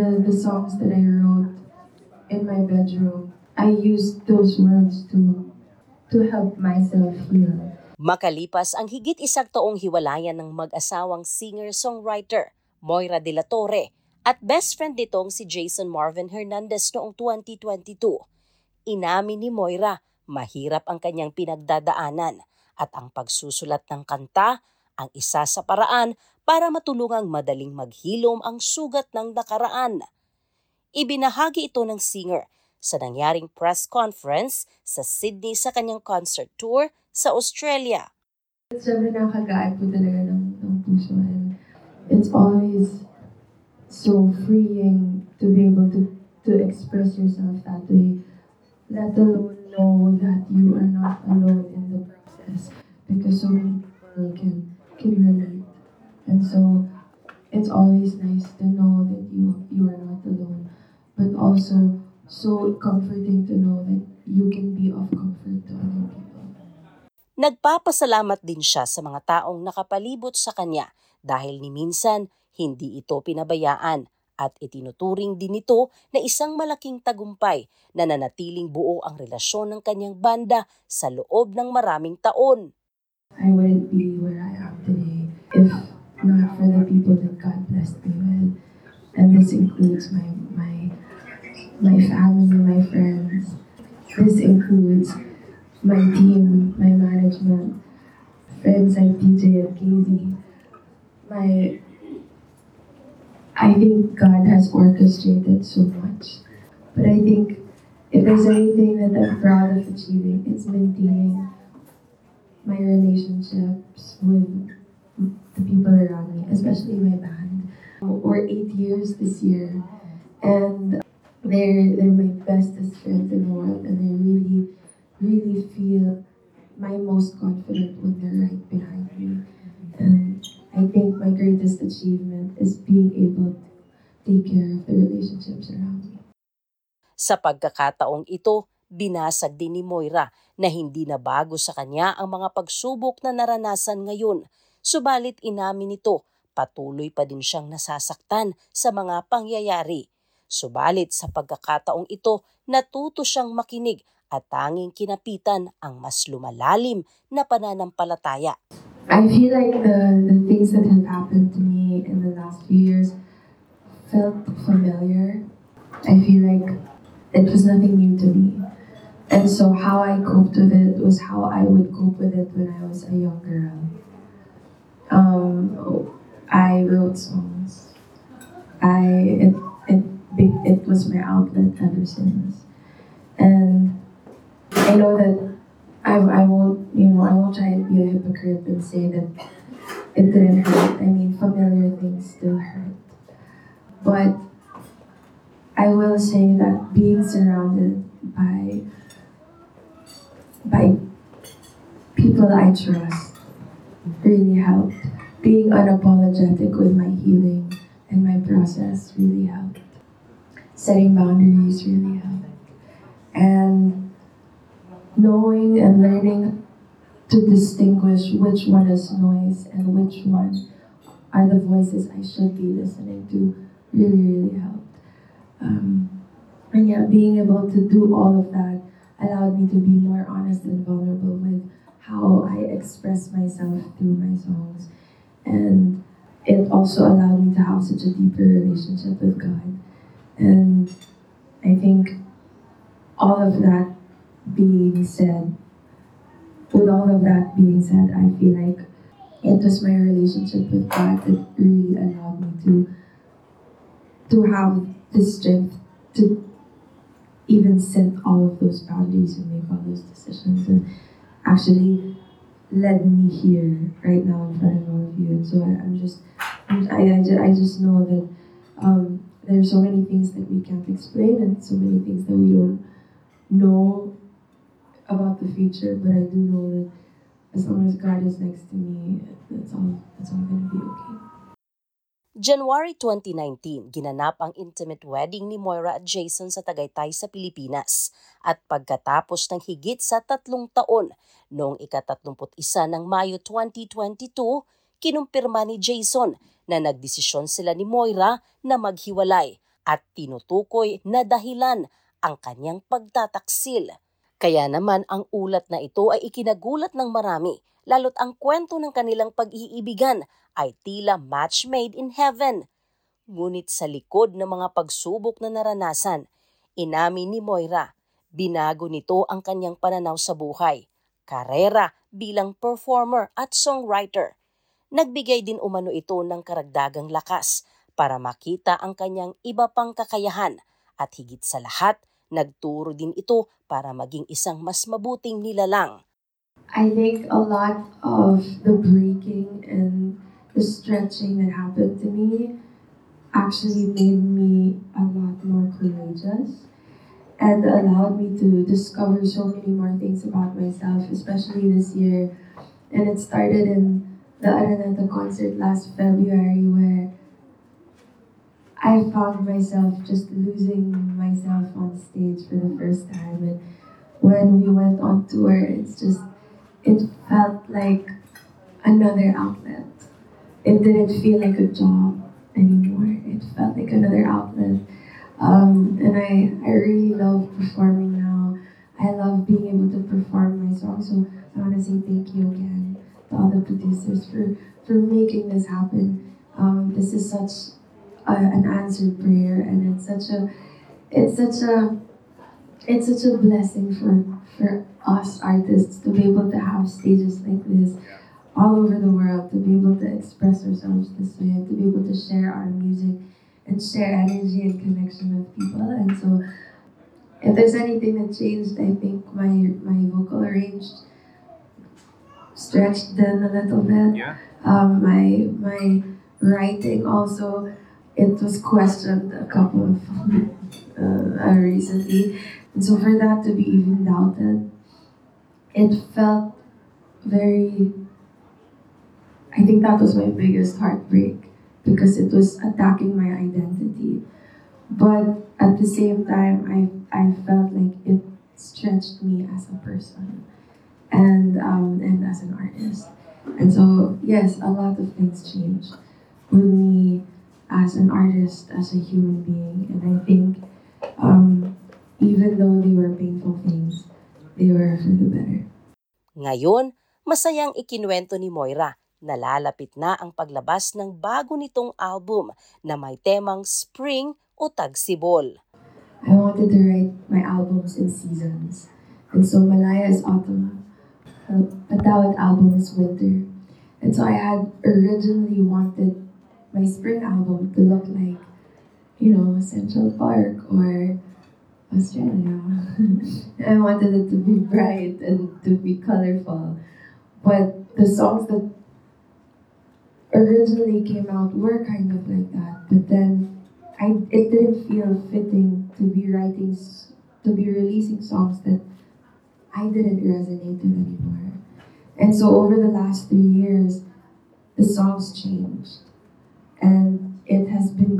the, the songs that I wrote in my bedroom, I used those words to to help myself heal. Makalipas ang higit isang taong hiwalayan ng mag-asawang singer-songwriter, Moira de la Torre, at best friend nitong si Jason Marvin Hernandez noong 2022. Inamin ni Moira, mahirap ang kanyang pinagdadaanan at ang pagsusulat ng kanta ang isa sa paraan para matulungang madaling maghilom ang sugat ng nakaraan. Ibinahagi ito ng singer sa nangyaring press conference sa Sydney sa kanyang concert tour sa Australia. Sobrang nakagaan po talaga ng, ng puso and it's always so freeing to be able to, to express yourself that way. Let alone know that you are not alone in the process because so many people can, can relate. And so it's always nice to know that you you are not alone, but also so comforting to know that you can be of comfort to other people. Nagpapasalamat din siya sa mga taong nakapalibot sa kanya dahil ni minsan hindi ito pinabayaan at itinuturing din ito na isang malaking tagumpay na nanatiling buo ang relasyon ng kanyang banda sa loob ng maraming taon. I wouldn't be where I am today if not for the people that God blessed me with. And this includes my my my family, my friends. This includes my team, my management, friends like DJ and Casey. My I think God has orchestrated so much. But I think if there's anything that I'm proud of achieving, it's maintaining my relationships with the people around me, especially my band. We're eight years this year, and they're they're my bestest friends in the world, and I really, really feel my most confident when they're right behind me. And I think my greatest achievement is being able to take care of the relationships around me. Sa pagkakataong ito, binasag din ni Moira na hindi na bago sa kanya ang mga pagsubok na naranasan ngayon. Subalit inamin nito, patuloy pa din siyang nasasaktan sa mga pangyayari. Subalit sa pagkakataong ito, natuto siyang makinig at tanging kinapitan ang mas lumalalim na pananampalataya. I feel like the, the things that have happened to me in the last few years felt familiar. I feel like it was nothing new to me. And so how I coped with it was how I would cope with it when I was a young girl. Um, I wrote songs. I it, it it was my outlet ever since, and I know that I, I won't you know I won't try and be a hypocrite and say that it didn't hurt. I mean, familiar things still hurt, but I will say that being surrounded by by people I trust really helped. Being unapologetic with my healing and my process really helped. Setting boundaries really helped. And knowing and learning to distinguish which one is noise and which one are the voices I should be listening to really, really helped. Um, and yeah, being able to do all of that allowed me to be more honest and vulnerable with how I express myself through my songs. And it also allowed me to have such a deeper relationship with God. And I think all of that being said, with all of that being said, I feel like it was my relationship with God that really allowed me to to have the strength to even set all of those boundaries and make all those decisions and actually led me here right now in front of all of you. And so I, am just, I, I, just, I just know that um, there's so many things that we can't explain and so many things that we don't know about the future. But I do know that as long as God is next to me, that's all, that's all going to be okay. January 2019, ginanap ang intimate wedding ni Moira at Jason sa Tagaytay sa Pilipinas. At pagkatapos ng higit sa tatlong taon, noong ika-31 ng Mayo 2022, kinumpirma ni Jason na nagdesisyon sila ni Moira na maghiwalay at tinutukoy na dahilan ang kanyang pagtataksil. Kaya naman ang ulat na ito ay ikinagulat ng marami, lalo't ang kwento ng kanilang pag-iibigan ay tila match made in heaven. Ngunit sa likod ng mga pagsubok na naranasan, inamin ni Moira, binago nito ang kanyang pananaw sa buhay, karera bilang performer at songwriter. Nagbigay din umano ito ng karagdagang lakas para makita ang kanyang iba pang kakayahan at higit sa lahat, nagturo din ito para maging isang mas mabuting nilalang. I think a lot of the breaking and the stretching that happened to me actually made me a lot more courageous and allowed me to discover so many more things about myself, especially this year. And it started in the Araneta concert last February where I found myself just losing myself on stage for the first time. And when we went on tour, it's just, it felt like another outlet. It didn't feel like a job anymore. It felt like another outlet. Um, and I, I really love performing now. I love being able to perform my songs. So I want to say thank you again to all the producers for, for making this happen. Um, this is such a, an answered prayer, and it's such a it's such a it's such a blessing for for us artists to be able to have stages like this all over the world, to be able to express ourselves this way, and to be able to share our music and share energy and connection with people. And so, if there's anything that changed, I think my my vocal range stretched then a little bit. Yeah. Um, my my writing also it was questioned a couple of uh, uh, recently, and so for that to be even doubted, it felt very. I think that was my biggest heartbreak because it was attacking my identity, but at the same time, I I felt like it stretched me as a person, and um, and as an artist, and so yes, a lot of things changed with me as an artist, as a human being. And I think um, even though they were painful things, they were for the better. Ngayon, masayang ikinwento ni Moira na lalapit na ang paglabas ng bago nitong album na may temang spring o tagsibol. I wanted to write my albums in seasons. And so Malaya is autumn, Patawad album is winter. And so I had originally wanted my spring album to look like, you know, Central Park or Australia. I wanted it to be bright and to be colorful. But the songs that originally came out were kind of like that. But then I it didn't feel fitting to be writing to be releasing songs that I didn't resonate with anymore. And so over the last three years, the songs changed and it has been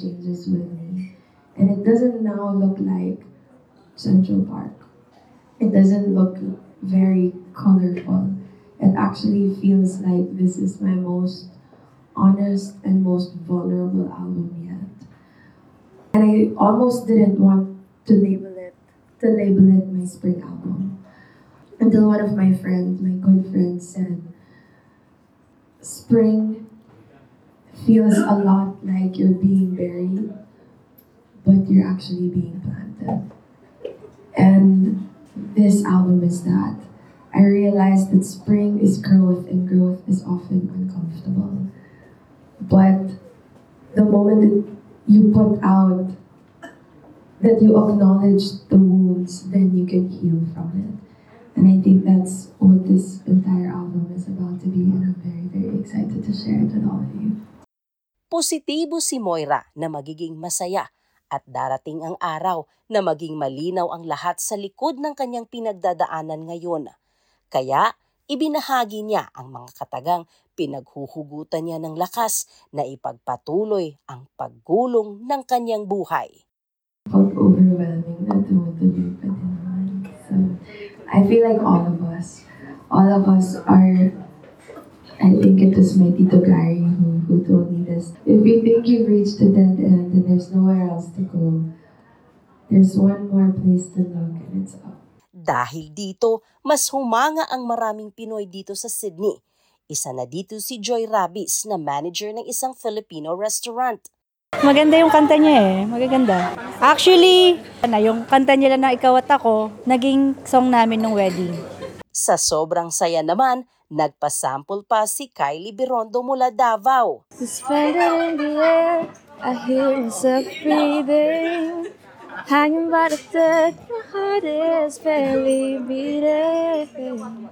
changes with me. And it doesn't now look like central park. It doesn't look very colorful. It actually feels like this is my most honest and most vulnerable album yet. And i almost didn't want to label it to label it my spring album. Until one of my friends, my good friends, said, Spring feels a lot like you're being buried, but you're actually being planted. And this album is that. I realized that spring is growth and growth is often uncomfortable. But the moment that you put out, that you acknowledge the wounds, then you can heal from it. And I think that's what this entire album is about to be, and I'm very, very excited to share it with all of you. Positibo si Moira na magiging masaya at darating ang araw na maging malinaw ang lahat sa likod ng kanyang pinagdadaanan ngayon. Kaya ibinahagi niya ang mga katagang pinaghuhugutan niya ng lakas na ipagpatuloy ang paggulong ng kanyang buhay. I feel like all of us, all of us are I think it was my Tito Gary who, who told me this. If you think you've reached a dead end and there's nowhere else to go, there's one more place to look and it's up. Dahil dito, mas humanga ang maraming Pinoy dito sa Sydney. Isa na dito si Joy Rabis na manager ng isang Filipino restaurant. Maganda yung kanta niya eh. Magaganda. Actually, na yung kanta nila na Ikaw at Ako, naging song namin nung wedding. Sa sobrang saya naman, nagpasample pa si Kylie Birondo mula Davao. In the air, I hear myself breathing. Hanging by the thread, my heart is barely beating.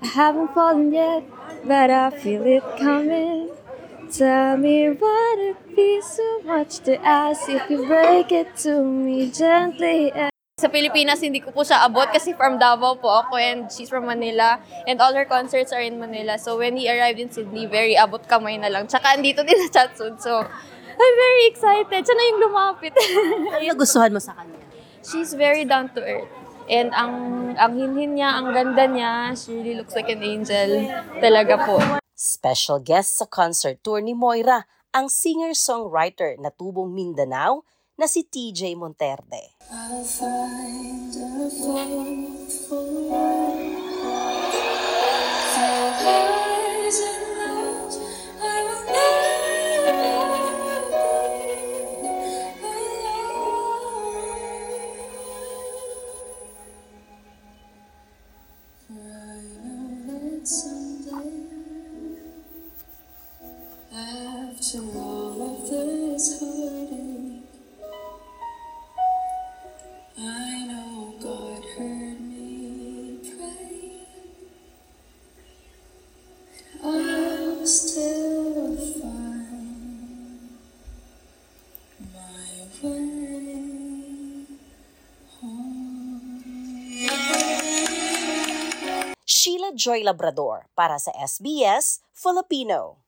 I haven't fallen yet, but I feel it coming. Tell me, would it be so much to ask if you break it to me gently? Sa Pilipinas, hindi ko po siya abot kasi from Davao po ako and she's from Manila. And all her concerts are in Manila. So when he arrived in Sydney, very abot kamay na lang. Tsaka andito din sa Chatsud. So I'm very excited. Siya na yung lumapit. Ano nagustuhan mo sa kanya? she's very down to earth. And ang ang hinhin niya, ang ganda niya, she really looks like an angel. Talaga po. Special guest sa concert tour ni Moira, ang singer-songwriter na tubong Mindanao na si TJ Monterde. Joy Labrador para sa SBS Filipino.